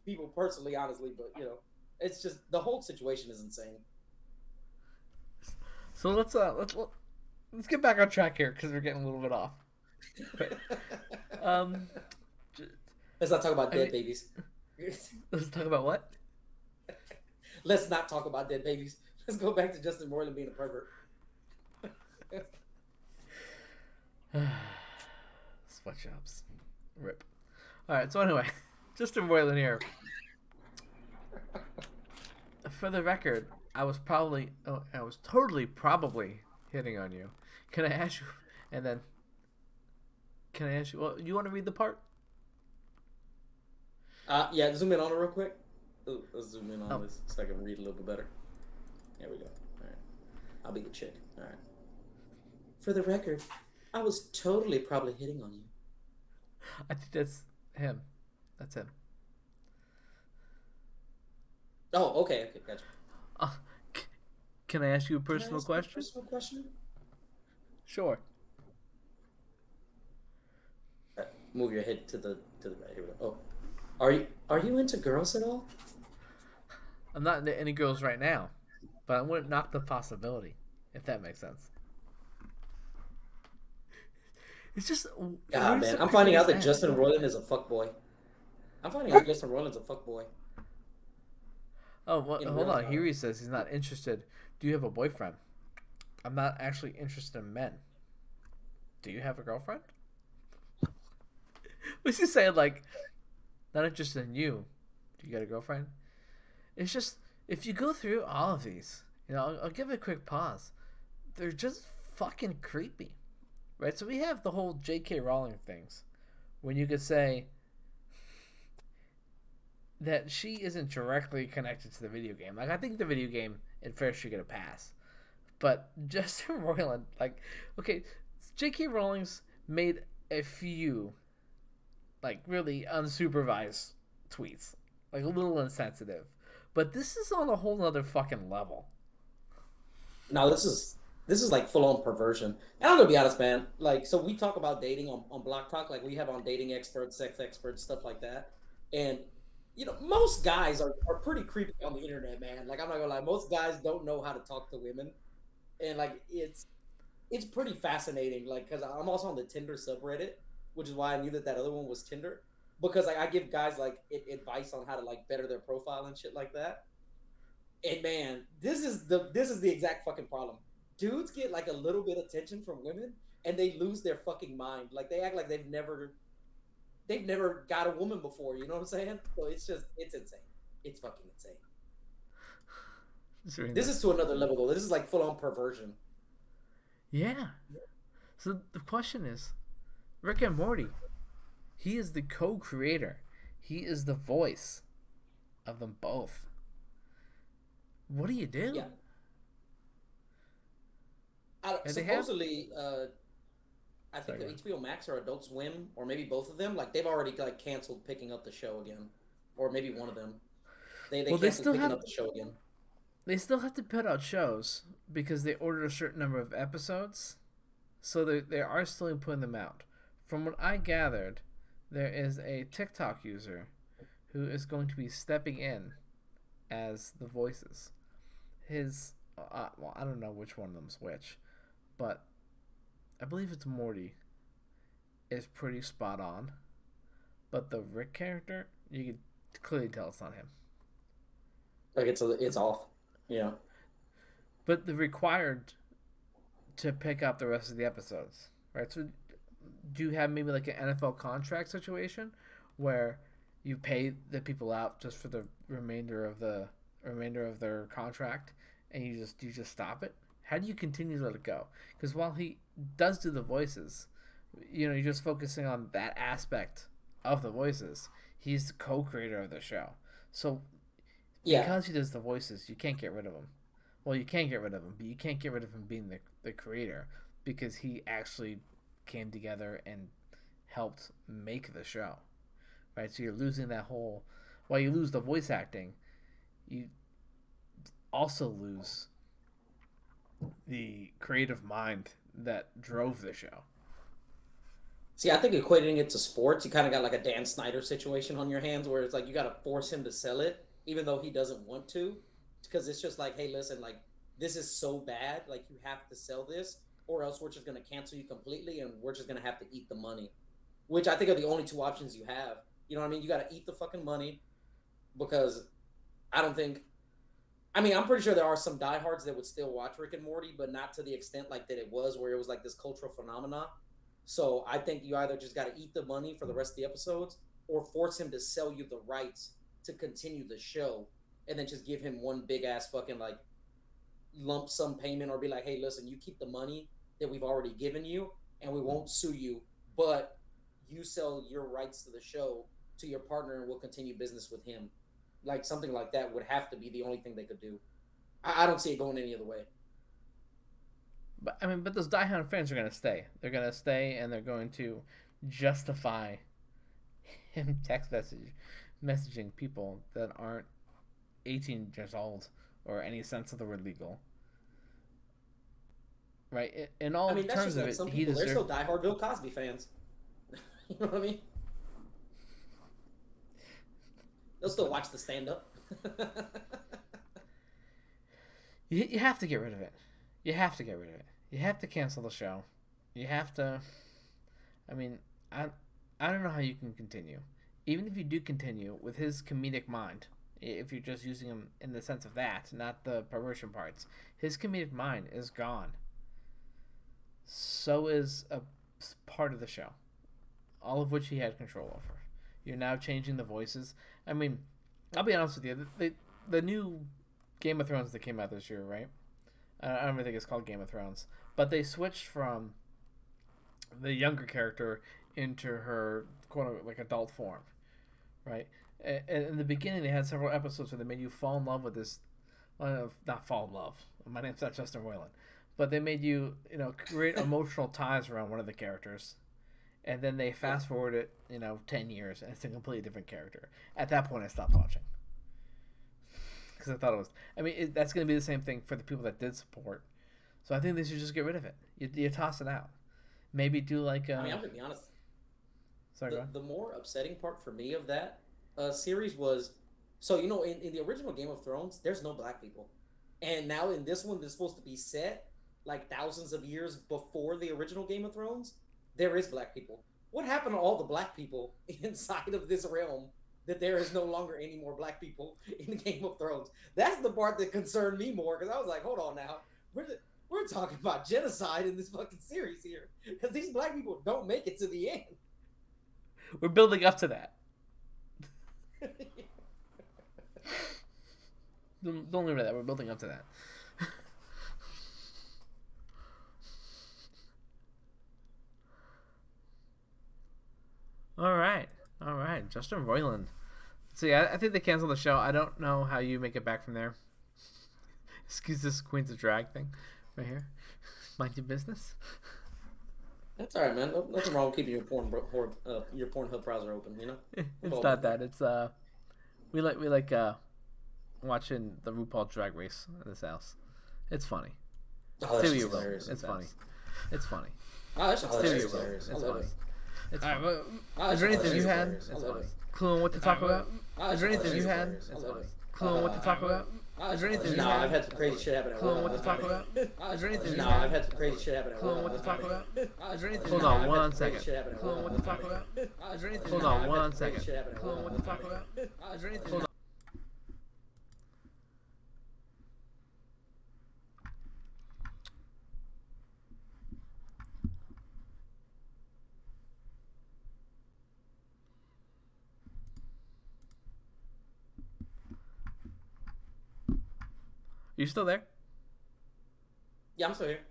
people personally, honestly, but, you know, it's just the whole situation is insane. So let's, uh, let's, let's get back on track here because we're getting a little bit off. um, Let's not talk about dead I mean, babies. let's talk about what? let's not talk about dead babies. Let's go back to Justin Moreland being a pervert. Sweatshops. Rip. Alright, so anyway, Justin Moreland here. For the record, I was probably, oh, I was totally probably hitting on you. Can I ask you, and then, can I ask you, well, you want to read the part? Uh, yeah, zoom in on it real quick. Let's zoom in on oh. this so I can read a little bit better. There we go. All right. I'll be the chick. All right. For the record, I was totally probably hitting on you. I think that's him. That's him. Oh, okay, okay, gotcha. Uh, c- can I ask you a personal question? A personal question? Sure. Right, move your head to the to the right. Here we go. Oh. Are you are you into girls at all? I'm not into any girls right now, but I wouldn't knock the possibility, if that makes sense. It's just God, man. I'm finding out that Justin Roiland is a fuckboy. I'm finding out Justin Roiland's a fuckboy. Oh, well, hold on. Here he says he's not interested. Do you have a boyfriend? I'm not actually interested in men. Do you have a girlfriend? Was he saying like not interested in you. Do you got a girlfriend? It's just if you go through all of these, you know, I'll, I'll give it a quick pause. They're just fucking creepy, right? So we have the whole J.K. Rowling things, when you could say that she isn't directly connected to the video game. Like I think the video game at first should get a pass, but Justin Roiland, like, okay, J.K. Rowling's made a few like really unsupervised tweets, like a little insensitive. But this is on a whole other fucking level. Now this is this is like full on perversion. And I'm gonna be honest, man. Like, so we talk about dating on, on Block Talk, like we have on dating experts, sex experts, stuff like that. And you know, most guys are, are pretty creepy on the internet, man. Like I'm not gonna lie, most guys don't know how to talk to women, and like it's it's pretty fascinating. Like, cause I'm also on the Tinder subreddit, which is why I knew that that other one was Tinder, because like I give guys like advice on how to like better their profile and shit like that. And man, this is the this is the exact fucking problem. Dudes get like a little bit of attention from women, and they lose their fucking mind. Like they act like they've never they've never got a woman before. You know what I'm saying? So it's just it's insane. It's fucking insane. This is to another level though. This is like full on perversion. Yeah. So the question is, Rick and Morty. He is the co-creator. He is the voice of them both. What do you do? Yeah. I, supposedly, have... uh, I think HBO Max or Adult Swim or maybe both of them, like they've already like canceled picking up the show again, or maybe one of them. They they well, canceled they picking have, up the show again. They still have to put out shows because they ordered a certain number of episodes, so they they are still putting them out. From what I gathered, there is a TikTok user who is going to be stepping in as the voices. His uh, well, I don't know which one of them's which, but I believe it's Morty, is pretty spot on. But the Rick character, you can clearly tell it's not him. Like it's a, it's off. Yeah. But the required to pick up the rest of the episodes, right? So do you have maybe like an NFL contract situation where you pay the people out just for the remainder of the remainder of their contract and you just you just stop it? How do you continue to let it go? Because while he does do the voices, you know, you're just focusing on that aspect of the voices. He's the co-creator of the show, so yeah. because he does the voices, you can't get rid of him. Well, you can't get rid of him, but you can't get rid of him being the the creator because he actually came together and helped make the show. Right, so you're losing that whole. While you lose the voice acting, you also lose the creative mind that drove the show. See, I think equating it to sports, you kind of got like a Dan Snyder situation on your hands where it's like you got to force him to sell it, even though he doesn't want to, because it's just like, hey, listen, like this is so bad, like you have to sell this, or else we're just gonna cancel you completely, and we're just gonna have to eat the money, which I think are the only two options you have. You know what I mean? You got to eat the fucking money, because I don't think I mean, I'm pretty sure there are some diehards that would still watch Rick and Morty, but not to the extent like that it was, where it was like this cultural phenomenon. So I think you either just got to eat the money for the rest of the episodes, or force him to sell you the rights to continue the show, and then just give him one big ass fucking like lump sum payment, or be like, hey, listen, you keep the money that we've already given you, and we won't sue you, but you sell your rights to the show to your partner, and we'll continue business with him like something like that would have to be the only thing they could do. I, I don't see it going any other way. But I mean, but those diehard fans are gonna stay. They're gonna stay, and they're going to justify him text message messaging people that aren't 18 years old or any sense of the word legal. Right. In all I mean, terms of like it, he deserved... They're still diehard Bill Cosby fans. you know what I mean? They'll still watch the stand up. you, you have to get rid of it. You have to get rid of it. You have to cancel the show. You have to. I mean, I, I don't know how you can continue. Even if you do continue with his comedic mind, if you're just using him in the sense of that, not the perversion parts, his comedic mind is gone. So is a part of the show, all of which he had control over. You're now changing the voices. I mean, I'll be honest with you. The, the, the new Game of Thrones that came out this year, right? I don't even think it's called Game of Thrones, but they switched from the younger character into her quote unquote like adult form, right? And, in the beginning, they had several episodes where they made you fall in love with this, uh, not fall in love. My name's not Justin Roiland, but they made you, you know, create emotional ties around one of the characters and then they fast forward it, you know, ten years, and it's a completely different character. At that point, I stopped watching because I thought it was. I mean, it, that's going to be the same thing for the people that did support. So I think they should just get rid of it. You, you toss it out. Maybe do like. Uh, I mean, I'm gonna be honest. Sorry, the, the more upsetting part for me of that uh, series was, so you know, in, in the original Game of Thrones, there's no black people, and now in this one, that's supposed to be set like thousands of years before the original Game of Thrones. There is black people. What happened to all the black people inside of this realm? That there is no longer any more black people in the Game of Thrones. That's the part that concerned me more because I was like, hold on now, we're the, we're talking about genocide in this fucking series here because these black people don't make it to the end. We're building up to that. don't, don't remember that. We're building up to that. All right, all right. Justin Roiland. See, I, I think they canceled the show. I don't know how you make it back from there. Excuse this Queens of Drag thing right here. Mind your business. That's all right, man. Nothing wrong with keeping your porn uh, your Pornhub browser open. You know, it's not that. It's uh, we like we like uh, watching the RuPaul Drag Race in this house. It's funny. Oh, that's hilarious. It's funny. It's funny. Oh, that's hilarious. hilarious. It's funny. It's funny. Right, well, is there anything you had? Clue on what to talk about? Is there anything you had? Clue on what to talk about? Is there anything? No, I've had some crazy shit happen. Clue on what to talk about? Is there anything? No, I've had some crazy shit happen. Clue on what to talk about? Is there anything? Hold on one second. Clue on what to talk about? Is there anything? Hold on one second. Clue on what to talk about? Is there anything? You still there? Yeah, I'm still here.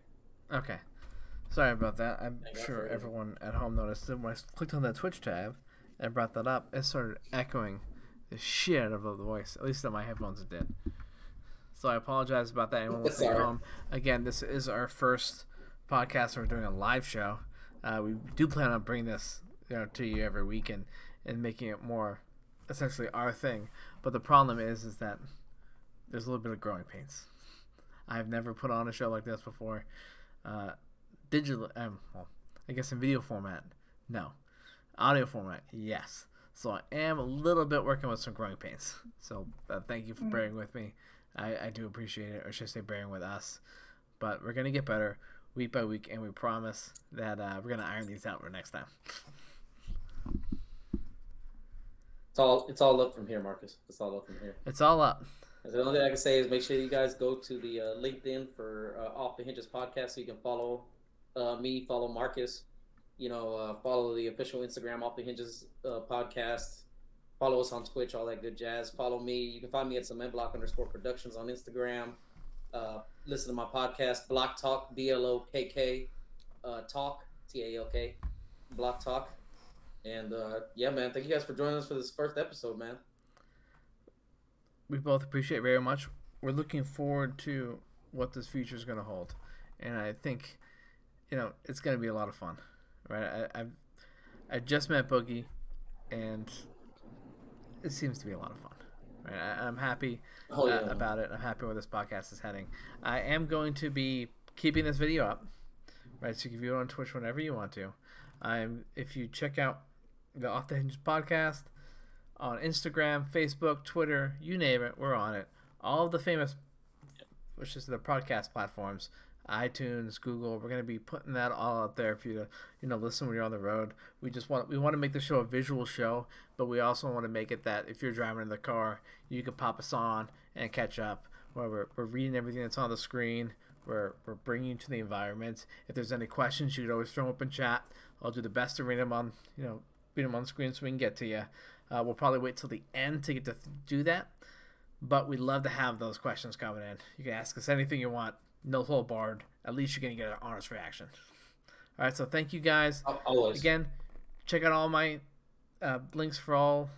Okay. Sorry about that. I'm sure everyone at home noticed that when I clicked on that Twitch tab and brought that up, it started echoing the shit out of the voice. At least on my headphones it did. So I apologize about that. Anyone listening at home. Again, this is our first podcast. We're doing a live show. Uh, we do plan on bringing this you know, to you every week and, and making it more essentially our thing. But the problem is is that there's a little bit of growing pains. I've never put on a show like this before. Uh, digital, um, well, I guess in video format, no. Audio format, yes. So I am a little bit working with some growing pains. So uh, thank you for mm. bearing with me. I, I do appreciate it, or should I say, bearing with us. But we're gonna get better week by week, and we promise that uh, we're gonna iron these out for next time. It's all it's all up from here, Markus. It's all up from here. It's all up. The only thing I can say is make sure you guys go to the uh, LinkedIn for uh, Off the Hinges podcast so you can follow uh, me, follow Markus, you know, uh, follow the official Instagram Off the Hinges uh, podcast, follow us on Twitch, all that good jazz. Follow me. You can find me at some block underscore productions on Instagram. Uh, listen to my podcast, Block Talk, B L O K K, Talk, T A L K, Block Talk. And yeah, man, thank you guys for joining us for this first episode, man we both appreciate very much. We're looking forward to what this future is going to hold, and I think, you know, it's going to be a lot of fun, right? I, I've I just met Boogie, and it seems to be a lot of fun. Right? I, am happy oh, yeah. uh, about it. I'm happy where this podcast is heading. I am going to be keeping this video up, right? So you can view it on Twitch whenever you want to. I'm if you check out the Off the Hinge podcast on Instagram, Facebook, Twitter, you name it, we're on it. All of the famous, which is the podcast platforms, iTunes, Google. We're gonna be putting that all out there for you to, you know, listen when you're on the road. We just want we want to make the show a visual show, but we also want to make it that if you're driving in the car, you can pop us on and catch up. Where we're, we're reading everything that's on the screen. We're, we're bringing you to the environment. If there's any questions, you could always throw them up in chat. I'll do the best to read them on, you know, read them on screen so we can get to you. Uh, we'll probably wait till the end to get to th- do that, but we'd love to have those questions coming in. You can ask us anything you want, no hold barred. At least you're gonna get an honest reaction. All right, so thank you guys. Always. Again, check out all my uh, links for all,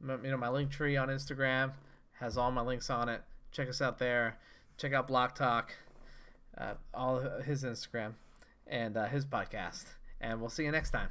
you know, my link tree on Instagram has all my links on it. Check us out there. Check out Block Talk, uh, all his Instagram, and uh, his podcast. And we'll see you next time.